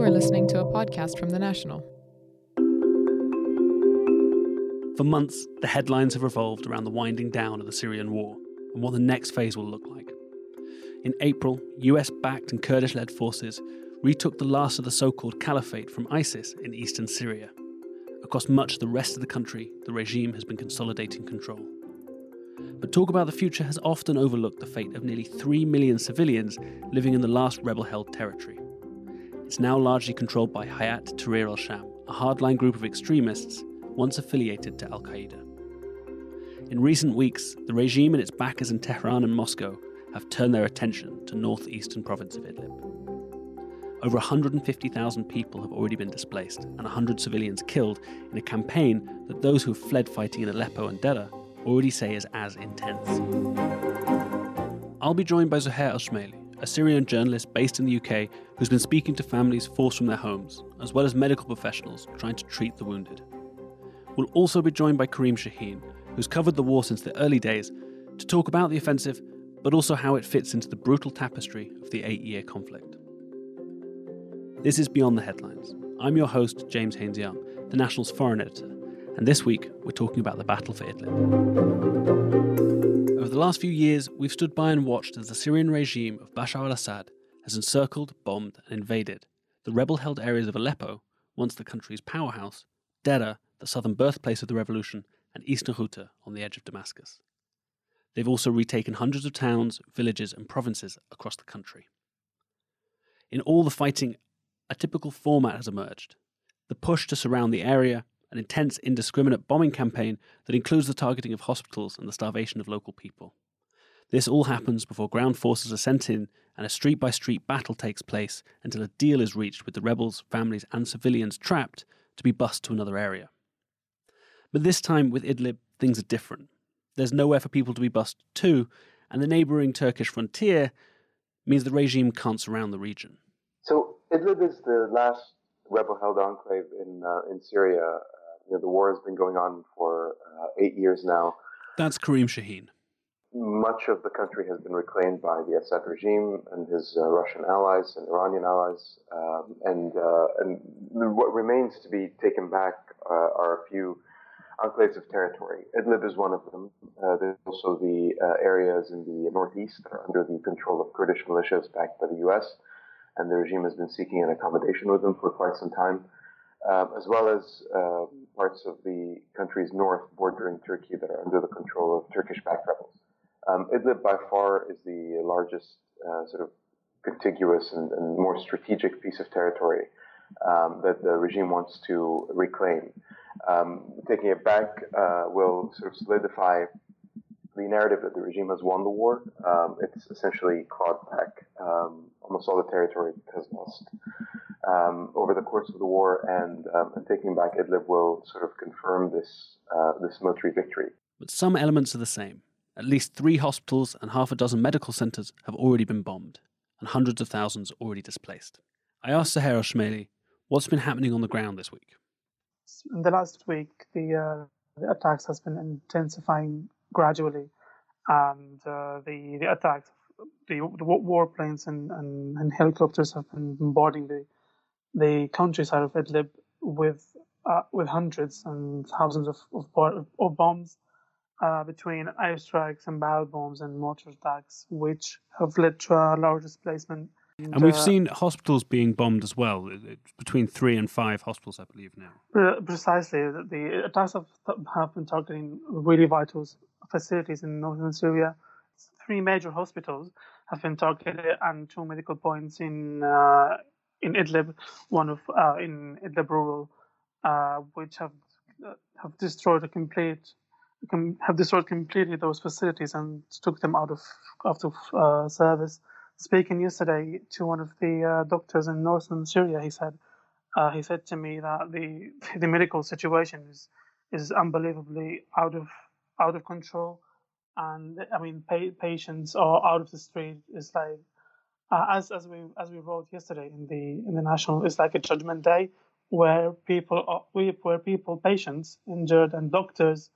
You are listening to a podcast from The National. For months, the headlines have revolved around the winding down of the Syrian war and what the next phase will look like. In April, US backed and Kurdish led forces retook the last of the so called caliphate from ISIS in eastern Syria. Across much of the rest of the country, the regime has been consolidating control. But talk about the future has often overlooked the fate of nearly 3 million civilians living in the last rebel held territory. It's now largely controlled by Hayat Tahrir al Sham, a hardline group of extremists once affiliated to Al Qaeda. In recent weeks, the regime and its backers in Tehran and Moscow have turned their attention to the northeastern province of Idlib. Over 150,000 people have already been displaced and 100 civilians killed in a campaign that those who have fled fighting in Aleppo and Deraa already say is as intense. I'll be joined by Zohair Al-Shmaili, a Syrian journalist based in the UK who's been speaking to families forced from their homes, as well as medical professionals trying to treat the wounded. We'll also be joined by Kareem Shaheen, who's covered the war since the early days, to talk about the offensive, but also how it fits into the brutal tapestry of the eight year conflict. This is Beyond the Headlines. I'm your host, James Haines Young, the National's foreign editor, and this week we're talking about the battle for Idlib. Over the last few years, we've stood by and watched as the Syrian regime of Bashar al Assad has encircled, bombed, and invaded the rebel held areas of Aleppo, once the country's powerhouse, Deraa, the southern birthplace of the revolution, and eastern Ghouta on the edge of Damascus. They've also retaken hundreds of towns, villages, and provinces across the country. In all the fighting, a typical format has emerged the push to surround the area, an intense, indiscriminate bombing campaign that includes the targeting of hospitals and the starvation of local people. This all happens before ground forces are sent in and a street by street battle takes place until a deal is reached with the rebels, families, and civilians trapped to be bussed to another area. But this time with Idlib, things are different. There's nowhere for people to be bussed to, and the neighbouring Turkish frontier means the regime can't surround the region. So Idlib is the last rebel-held enclave in uh, in Syria. Uh, you know, the war has been going on for uh, eight years now. That's Kareem Shaheen. Much of the country has been reclaimed by the Assad regime and his uh, Russian allies and Iranian allies, um, and uh, and what remains to be taken back uh, are a few enclaves of territory. Idlib is one of them. there's also the areas in the northeast that are under the control of Kurdish militias backed by the U.S and the regime has been seeking an accommodation with them for quite some time, uh, as well as uh, parts of the country's north bordering Turkey that are under the control of Turkish-backed rebels. Um, Idlib by far is the largest uh, sort of contiguous and, and, more strategic piece of territory um, that the regime wants to reclaim. Um, taking it back uh, will sort of solidify the narrative that the regime has won the war. Um, it's essentially clawed back um, almost all the territory it has lost um, over the course of the war, and, and, taking back Idlib will sort of confirm this uh, this military victory. But some elements are the same. At least three hospitals and half a dozen medical centres have already been bombed, and hundreds of thousands already displaced. I asked Zohair Al-Shmaili what's been happening on the ground this week. In the last week, the, uh, the attacks has been intensifying gradually, and uh, the the attacks, the, the warplanes and, and, and, helicopters have been bombarding the the countryside of Idlib with uh, with hundreds and thousands of of, of bombs. Uh, between airstrikes and barrel bombs and mortar attacks, which have led to a large displacement and we've uh, seen hospitals being bombed as well. It's between three and five hospitals, I believe now. Precisely, the attacks have, have been targeting really vital facilities in northern Syria. Three major hospitals have been targeted, and two medical points in uh, in Idlib, one of uh, in Idlib rural, uh, which have have destroyed a complete have destroyed completely those facilities and took them out of out of uh, service speaking yesterday to one of the uh, doctors in northern Syria, he said uh, he said to me that the the medical situation is is unbelievably out of out of control, and I mean pa- patients are out of the street. It's like uh, as as we as we wrote yesterday in the in the national, it's like a judgment day where people are, where people patients injured and doctors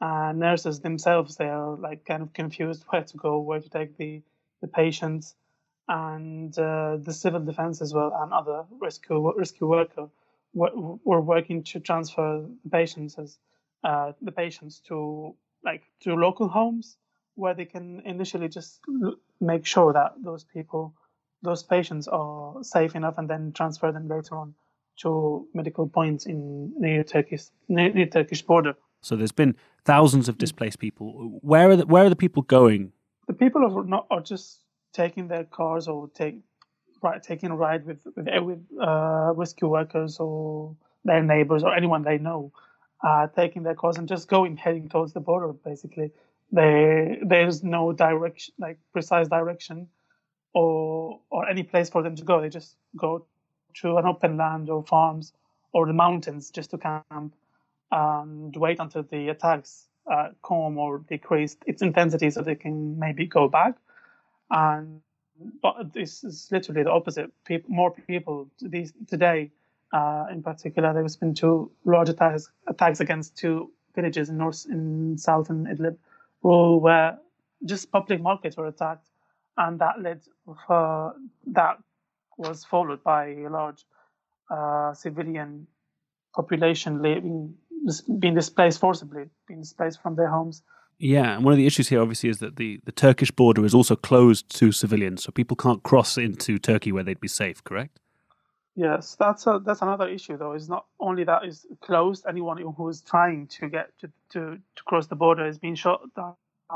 and nurses themselves they are like kind of confused where to go, where to take the the patients. and uh, the civil defense as well and other rescue rescue worker were, were working to transfer the patients as uh, the patients to like to local homes where they can initially just make sure that those people those patients are safe enough and then transfer them later on to medical points in near Turkish near, near Turkish border. So there's been thousands of displaced people. Where are the, where are the people going? The people are not are just taking their cars or take right taking a ride with with, with uh, rescue workers or their neighbors or anyone they know, uh, taking their cars and just going heading towards the border. Basically, they there's no direction like precise direction or or any place for them to go. They just go to an open land or farms or the mountains just to camp and wait until the attacks uh, calm or decrease its intensity so they can maybe go back. And but this is literally the opposite. People, more people these today, uh, in particular, there has been two large attacks attacks against two villages in north in southern Idlib, where just public markets were attacked and that led uh, that was followed by a large uh, civilian population leaving, being displaced forcibly, being displaced from their homes. Yeah, and one of the issues here, obviously, is that the, the Turkish border is also closed to civilians, so people can't cross into Turkey where they'd be safe. Correct? Yes, that's a, that's another issue, though. It's not only that is closed. Anyone who is trying to get to, to, to cross the border is being shot down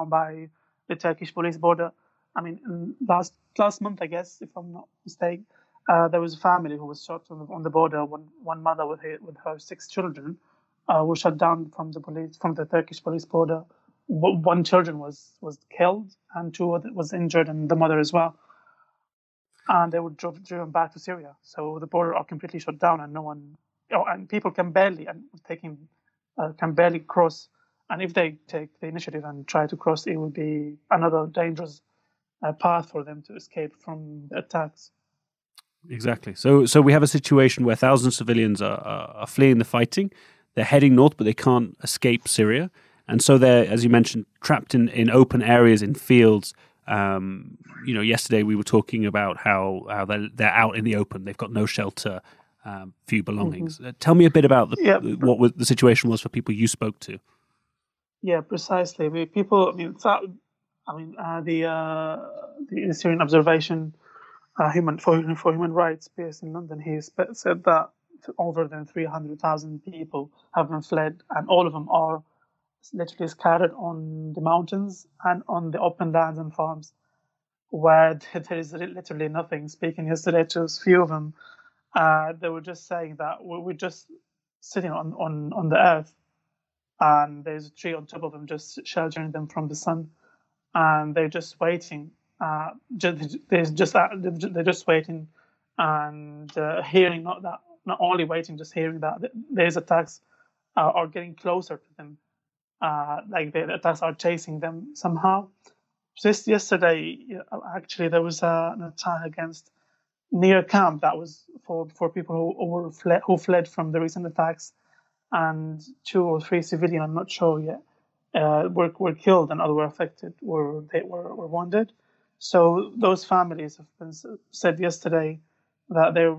by the Turkish police border I mean, last last month, I guess, if I'm not mistaken, uh, there was a family who was shot on the, on the border. One one mother with her, with her six children uh, were shut down from the police from the Turkish police border. One children was was killed and two was injured, and the mother as well. And they were driven back to Syria. So the border are completely shut down, and no one, oh, and people can barely and taking uh, can barely cross. And if they take the initiative and try to cross, it will be another dangerous a path for them to escape from the attacks. Exactly. So, so we have a situation where thousands of civilians are, are, are fleeing the fighting. They're heading north, but they can't escape Syria, and so they're, as you mentioned, trapped in, in open areas in fields. Um, you know, yesterday we were talking about how how they're, they're out in the open. They've got no shelter, um, few belongings. Mm-hmm. Uh, tell me a bit about the, yeah. what was, the situation was for people you spoke to. Yeah, precisely. I mean, people. I mean, I mean, uh, the, uh, the Syrian Observation uh, human for, for Human Rights based in London, he said that over than 300,000 people have been fled, and all of them are literally scattered on the mountains and on the open lands and farms where there is literally nothing. Speaking yesterday to a few of them, uh, they were just saying that we're just sitting on, on, on the earth and there's a tree on top of them just sheltering them from the sun and they're just waiting. Uh, just, they're just they're just waiting and uh, hearing not that not only waiting, just hearing that these attacks are, are getting closer to them. Uh, like the attacks are chasing them somehow. Just yesterday, actually, there was uh, an attack against near camp that was for, for people who, who were fled, who fled from the recent attacks, and two or three civilian. I'm not sure yet uh, were, were killed and others were affected or they were, were wounded. So those families have been said yesterday that they're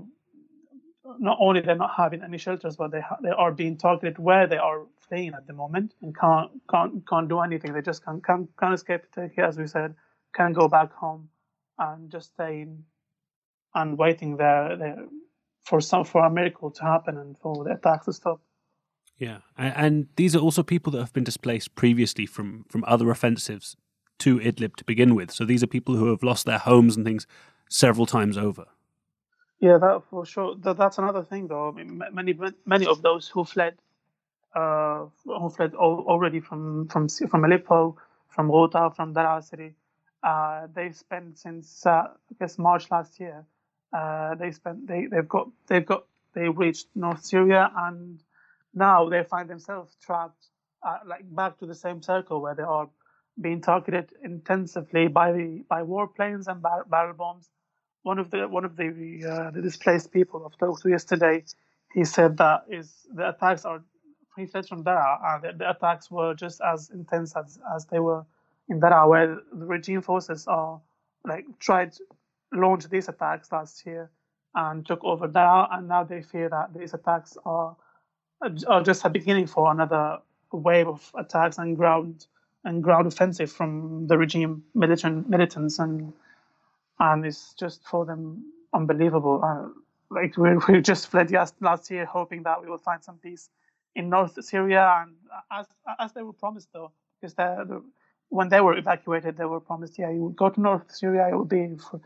not only they're not having any shelters, but they ha- they are being targeted where they are fleeing at the moment and can't can't can't do anything. They just can't can't, can't escape Turkey, as we said, can't go back home and just stay and waiting there, there for some for a miracle to happen and for the attacks to stop. Yeah, and these are also people that have been displaced previously from from other offensives to Idlib to begin with. So these are people who have lost their homes and things several times over. Yeah, that for sure. That, that's another thing, though. I mean, many many of those who fled, uh, who fled already from from from Aleppo, from Ghouta, from Daraa city, uh, they've spent since uh, I guess March last year. Uh, they spent they they've got they've got they reached North Syria and now they find themselves trapped, uh, like back to the same circle where they are being targeted intensively by the by warplanes and bar- barrel bombs. One of the one of the uh, the displaced people I've talked to yesterday, he said that is the attacks are he fled from Daraa, and the, the, attacks were just as intense as, as they were in Daraa, where the regime forces are like tried launched these attacks last year and took over there, and now they fear that these attacks are are just a beginning for another wave of attacks and ground and ground offensive from the regime militant militants and and it's just for them unbelievable. Uh, like we we just fled last year hoping that we will find some peace in North Syria, and as as they were promised though, because when they were evacuated, they were promised, yeah, you go to North Syria, it will be for,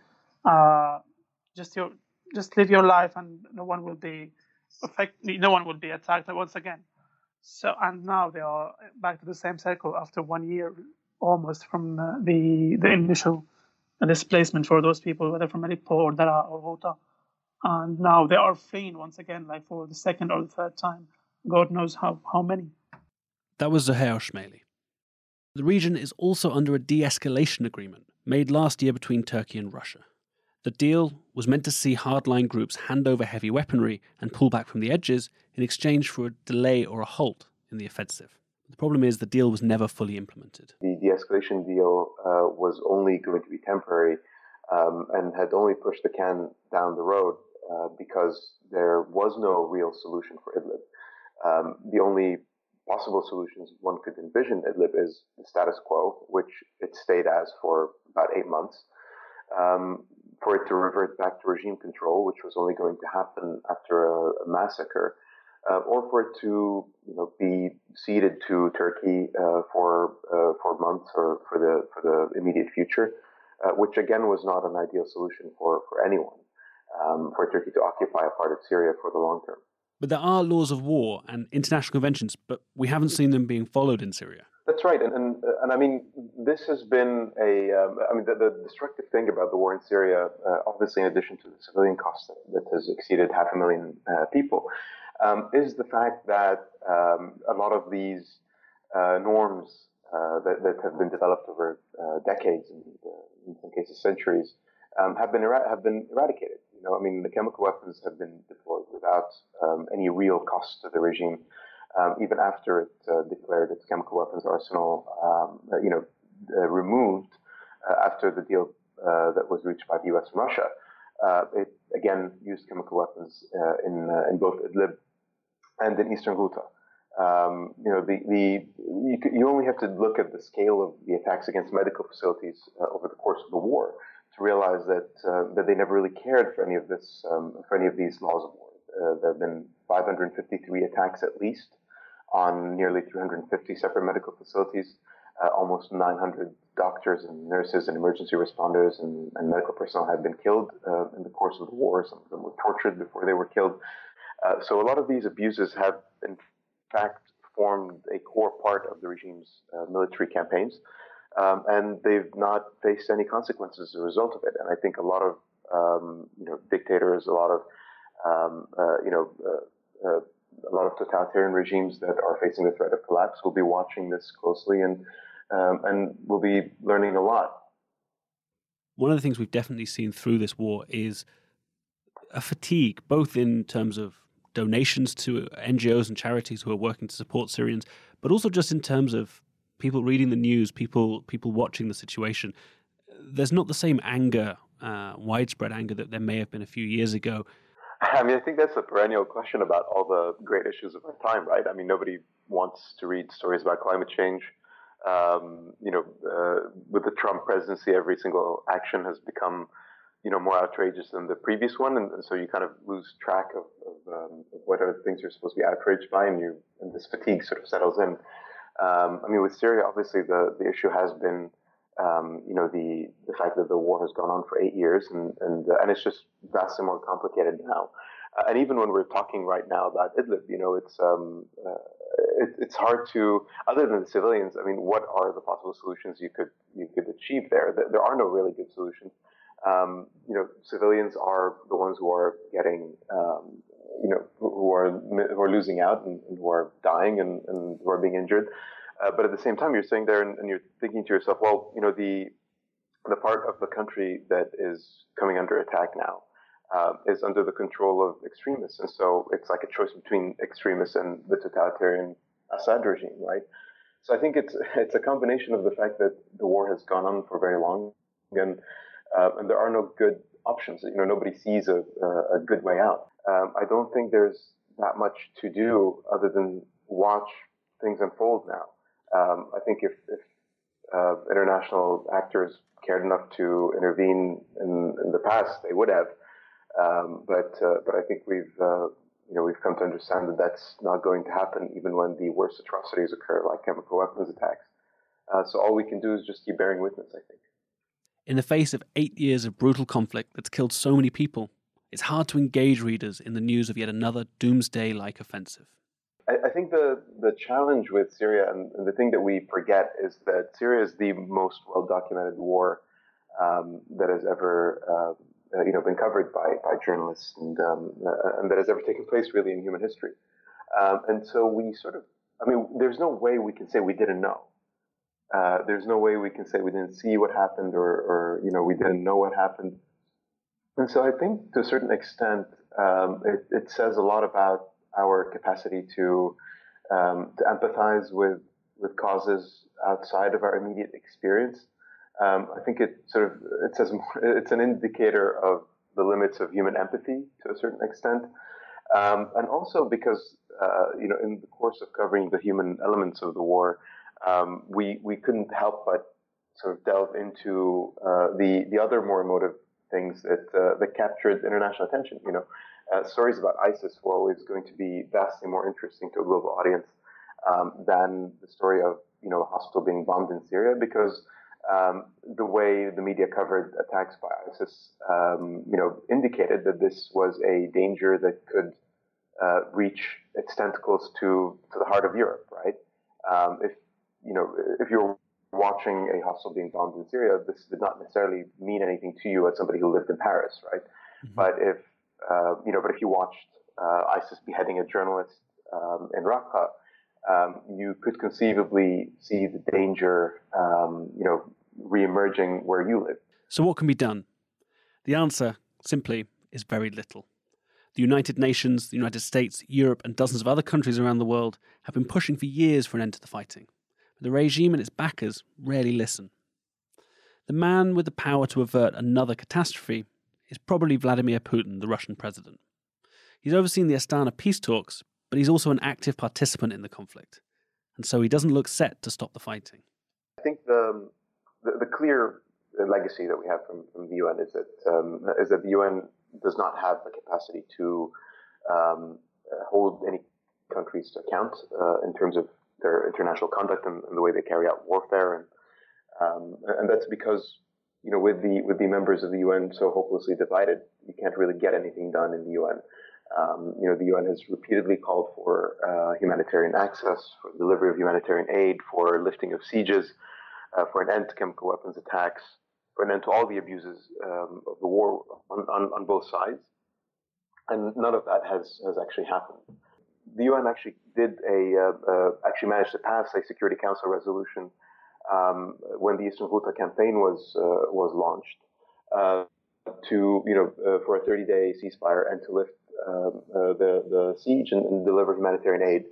uh, just your just live your life, and no one will be affect, no one will be attacked once again. So and now they are back to the same cycle after one year almost from the the, the initial displacement for those people, whether from Aleppo or Dara or Ghouta. And now they are fleeing once again, like for the second or the third time. God knows how, how many. That was Zohair Al-Shmaili. The region is also under a de escalation agreement made last year between Turkey and Russia. The deal was meant to see hardline groups hand over heavy weaponry and pull back from the edges in exchange for a delay or a halt in the offensive. The problem is the deal was never fully implemented. The de escalation deal uh, was only going to be temporary um, and had only pushed the can down the road uh, because there was no real solution for Idlib. Um, the only possible solutions one could envision Idlib is the status quo, which it stayed as for about eight months. Um, for it to revert back to regime control, which was only going to happen after a, a massacre, uh, or for it to you know be ceded to Turkey uh, for uh, for months or for the for the immediate future, uh, which again was not an ideal solution for for anyone. Um, for Turkey to occupy a part of Syria for the long term. But there are laws of war and international conventions, but we haven't seen them being followed in Syria. That's right, and and, uh, and I mean this has been a um, I mean the, the, destructive thing about the war in Syria, uh, obviously in addition to the civilian cost that, that has exceeded half a million uh, people, um, is the fact that um, a lot of these uh, norms uh, that, that have been developed over uh, decades and in some cases centuries um, have been have been eradicated. You know, I mean, the chemical weapons have been deployed without um, any real cost to the regime, um, even after it uh, declared its chemical weapons arsenal, um, uh, you know, uh, removed uh, after the deal uh, that was reached by the U.S. and Russia. Uh, it again used chemical weapons in in both Idlib and in eastern Ghouta. Um, you know, the, the you, you, only have to look at the scale of the attacks against medical facilities over the course of the war to realize that uh, that they never really cared for any of this um, for any of these laws of war. Uh, there have been 553 attacks at least on nearly 350 separate medical facilities. Uh, almost 900 doctors and nurses and emergency responders and, and medical personnel have been killed uh, in the course of the war. Some of them were tortured before they were killed. Uh, so a lot of these abuses have, in fact, formed a core part of the regime's uh, military campaigns um, and they've not faced any consequences as a result of it. And I think a lot of um, you know dictators, a lot of um, uh, you know uh, uh, a lot of totalitarian regimes that are facing the threat of collapse will be watching this closely and um, and will be learning a lot. One of the things we've definitely seen through this war is a fatigue, both in terms of donations to NGOs and charities who are working to support Syrians, but also just in terms of people reading the news, people people watching the situation, there's not the same anger, uh, widespread anger that there may have been a few years ago. I mean, I think that's a perennial question about all the great issues of our time, right? I mean, nobody wants to read stories about climate change. Um, you know, uh, with the Trump presidency, every single action has become, you know, more outrageous than the previous one, and, and so you kind of lose track of, of, um, of what are the things you're supposed to be outraged by, and you and this fatigue sort of settles in. Um, I mean, with Syria, obviously the, the issue has been, um, you know, the, the fact that the war has gone on for eight years and, and, uh, and it's just vastly more complicated now. Uh, and even when we're talking right now about Idlib, you know, it's, um, uh, it, it's hard to, other than the civilians, I mean, what are the possible solutions you could, you could achieve there? There are no really good solutions. Um, you know, civilians are the ones who are getting, um, you know, who are who are losing out and, and who are dying and, and, who are being injured. Uh, but at the same time, you're sitting there and, and, you're thinking to yourself, well, you know, the the part of the country that is coming under attack now uh, is under the control of extremists, and so it's like a choice between extremists and the totalitarian Assad regime, right? So I think it's it's a combination of the fact that the war has gone on for very long, and uh, and there are no good options. You know, nobody sees a, a good way out. Um, I don't think there's that much to do other than watch things unfold now. Um, I think if, if uh, international actors cared enough to intervene in, in the past, they would have. Um, but uh, but I think we've uh, you know we've come to understand that that's not going to happen, even when the worst atrocities occur, like chemical weapons attacks. Uh, so all we can do is just keep bearing witness. I think. In the face of eight years of brutal conflict that's killed so many people, it's hard to engage readers in the news of yet another doomsday-like offensive. I, think the the challenge with Syria and, and, the thing that we forget is that Syria is the most well documented war um, that has ever uh, you know been covered by by journalists and um, uh, and that has ever taken place really in human history. Um, and so we sort of, I mean, there's no way we can say we didn't know. Uh, there's no way we can say we didn't see what happened or, or you know we didn't know what happened. And so I think to a certain extent, um, it, it, says a lot about our capacity to um, to empathize with with causes outside of our immediate experience. Um, I think it sort of it says it's an indicator of the limits of human empathy to a certain extent, um, and also because uh, you know in the course of covering the human elements of the war, um, we we couldn't help but sort of delve into uh, the the other more emotive things that uh, that captured international attention. You know, uh, stories about ISIS were always going to be vastly more interesting to a global audience um, than the story of you know a hospital being bombed in Syria because um, the way the media covered attacks by ISIS, um, you know, indicated that this was a danger that could uh, reach its tentacles to to the heart of Europe, right? Um, if you know, if you're watching a hostel being bombed in Syria, this did not necessarily mean anything to you as somebody who lived in Paris, right? Mm-hmm. But if uh, you know, but if you watched uh, ISIS beheading a journalist um, in Raqqa, um, you could conceivably see the danger, um, you know, re-emerging where you live. So, what can be done? The answer, simply, is very little. The United Nations, the United States, Europe, and dozens of other countries around the world have been pushing for years for an end to the fighting. But the regime and its backers rarely listen. The man with the power to avert another catastrophe is probably Vladimir Putin, the Russian president. He's overseen the Astana peace talks, but he's also an active participant in the conflict, and so he doesn't look set to stop the fighting. I think the, the, the clear legacy that we have from, from the UN is that, um, is that the UN does not have the capacity to um, hold any countries to account uh, in terms of their international conduct and, and, the way they carry out warfare, and um, and that's because you know, with the with the members of the UN so hopelessly divided, you can't really get anything done in the UN. Um, you know, the UN has repeatedly called for uh, humanitarian access, for delivery of humanitarian aid, for lifting of sieges, uh, for an end to chemical weapons attacks, for an end to all the abuses um, of the war on, on, on, both sides. And none of that has, has actually happened. The UN actually did a, uh, uh actually managed to pass a Security Council resolution um, when the Eastern Ghouta campaign was uh, was launched uh, to you know for a 30 day ceasefire and to lift um, the the siege and, and deliver humanitarian aid,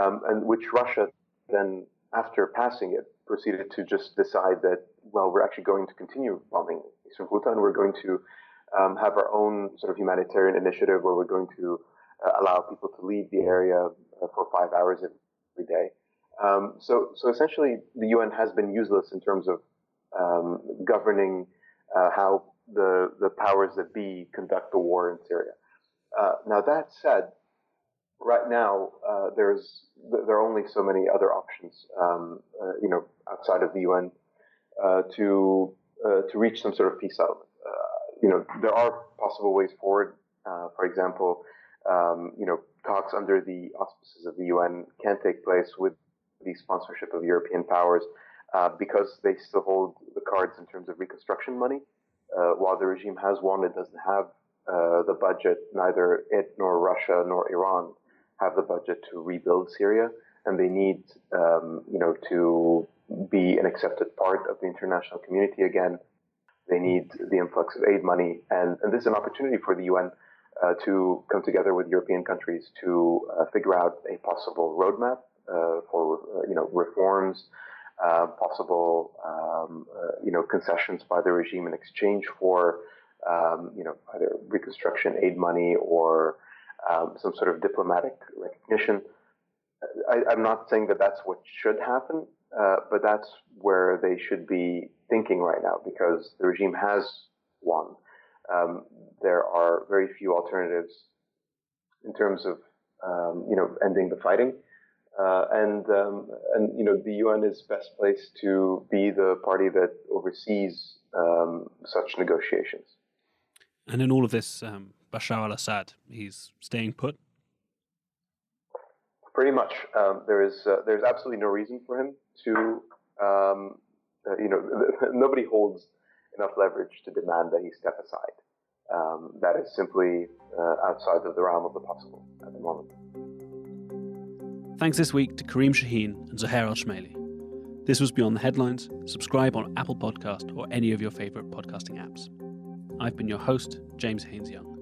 um, and which Russia then after passing it proceeded to just decide that well we're actually going to continue bombing Eastern Ghouta and we're going to um, have our own sort of humanitarian initiative where we're going to allow people to leave the area uh, for five hours every day. Um, so, so essentially, the UN has been useless in terms of um, governing uh, how the the powers that be conduct the war in Syria. Uh, now, that said, right now uh, there's there are only so many other options, um, uh, you know, outside of the UN uh, to to reach some sort of peace settlement. you know, there are possible ways forward. for example, um, you know, talks under the auspices of the UN can take place with the sponsorship of European powers uh, because they still hold the cards in terms of reconstruction money. Uh, while the regime has one, it doesn't have uh, the budget. Neither it nor Russia nor Iran have the budget to rebuild Syria, and they need, um, you know, to be an accepted part of the international community again. They need the influx of aid money, and, and this is an opportunity for the UN uh, to come together with European countries to uh, figure out a possible roadmap uh, for uh, you know reforms, uh, possible um, you know concessions by the regime in exchange for um, you know, either reconstruction aid money or um, some sort of diplomatic recognition. I, am not saying that that's what should happen, uh, but that's where they should be thinking right now because the regime has won. Um, there are very few alternatives in terms of um, you know ending the fighting, uh, and um, and you know the UN is best placed to be the party that oversees um, such negotiations. And in all of this, um, Bashar al-Assad, he's staying put. Pretty much, um, there is uh, there's absolutely no reason for him to, um, uh, you know, nobody holds enough leverage to demand that he step aside. Um, that is simply uh, outside of the realm of the possible at the moment. Thanks this week to Kareem Shaheen and Zohair Al-Shmaili. This was Beyond the Headlines. Subscribe on Apple Podcast or any of your favourite podcasting apps. I've been your host, James Haines Young.